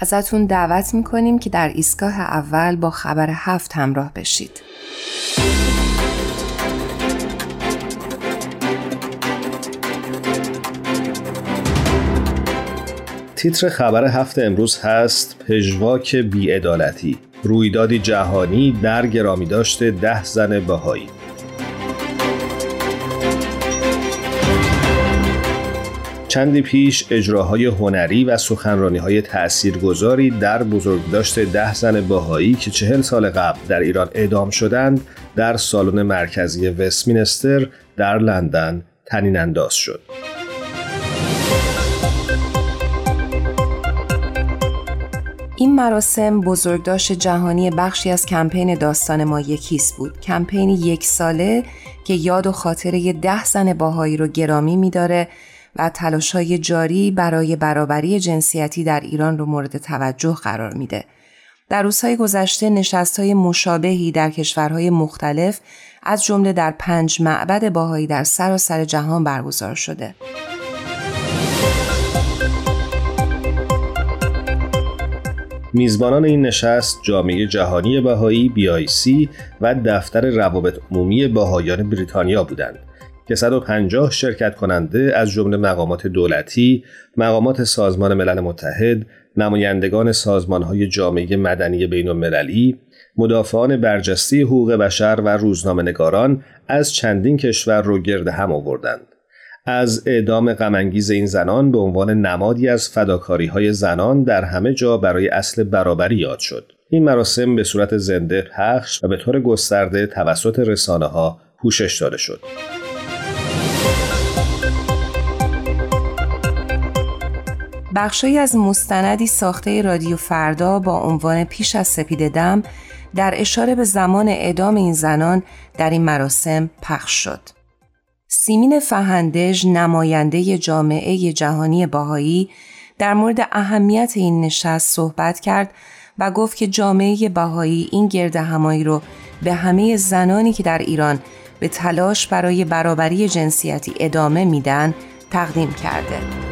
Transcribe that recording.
ازتون دعوت می‌کنیم که در ایستگاه اول با خبر هفت همراه بشید. تیتر خبر هفته امروز هست پژواک بیعدالتی رویدادی جهانی در گرامی داشته ده زن بهایی چندی پیش اجراهای هنری و سخنرانی های تأثیرگذاری در بزرگداشت ده زن باهایی که چهل سال قبل در ایران اعدام شدند در سالن مرکزی وستمینستر در لندن تنین انداز شد. این مراسم بزرگداشت جهانی بخشی از کمپین داستان ما یکیست بود کمپینی یک ساله که یاد و خاطره ده زن باهایی رو گرامی میداره و های جاری برای برابری جنسیتی در ایران رو مورد توجه قرار میده. در روزهای گذشته های مشابهی در کشورهای مختلف از جمله در پنج معبد باهایی در سراسر جهان برگزار شده. میزبانان این نشست جامعه جهانی بهایی BIC و دفتر روابط عمومی باهایان بریتانیا بودند که 150 شرکت کننده از جمله مقامات دولتی، مقامات سازمان ملل متحد، نمایندگان سازمانهای جامعه مدنی بین المللی، مدافعان برجسته حقوق بشر و روزنامه‌نگاران از چندین کشور رو گرد هم آوردند. از اعدام غمانگیز این زنان به عنوان نمادی از فداکاری های زنان در همه جا برای اصل برابری یاد شد. این مراسم به صورت زنده پخش و به طور گسترده توسط رسانه ها پوشش داده شد. بخشی از مستندی ساخته رادیو فردا با عنوان پیش از سپید دم در اشاره به زمان اعدام این زنان در این مراسم پخش شد. سیمین فهندج نماینده جامعه جهانی باهایی در مورد اهمیت این نشست صحبت کرد و گفت که جامعه باهایی این گرد همایی رو به همه زنانی که در ایران به تلاش برای برابری جنسیتی ادامه میدن تقدیم کرده.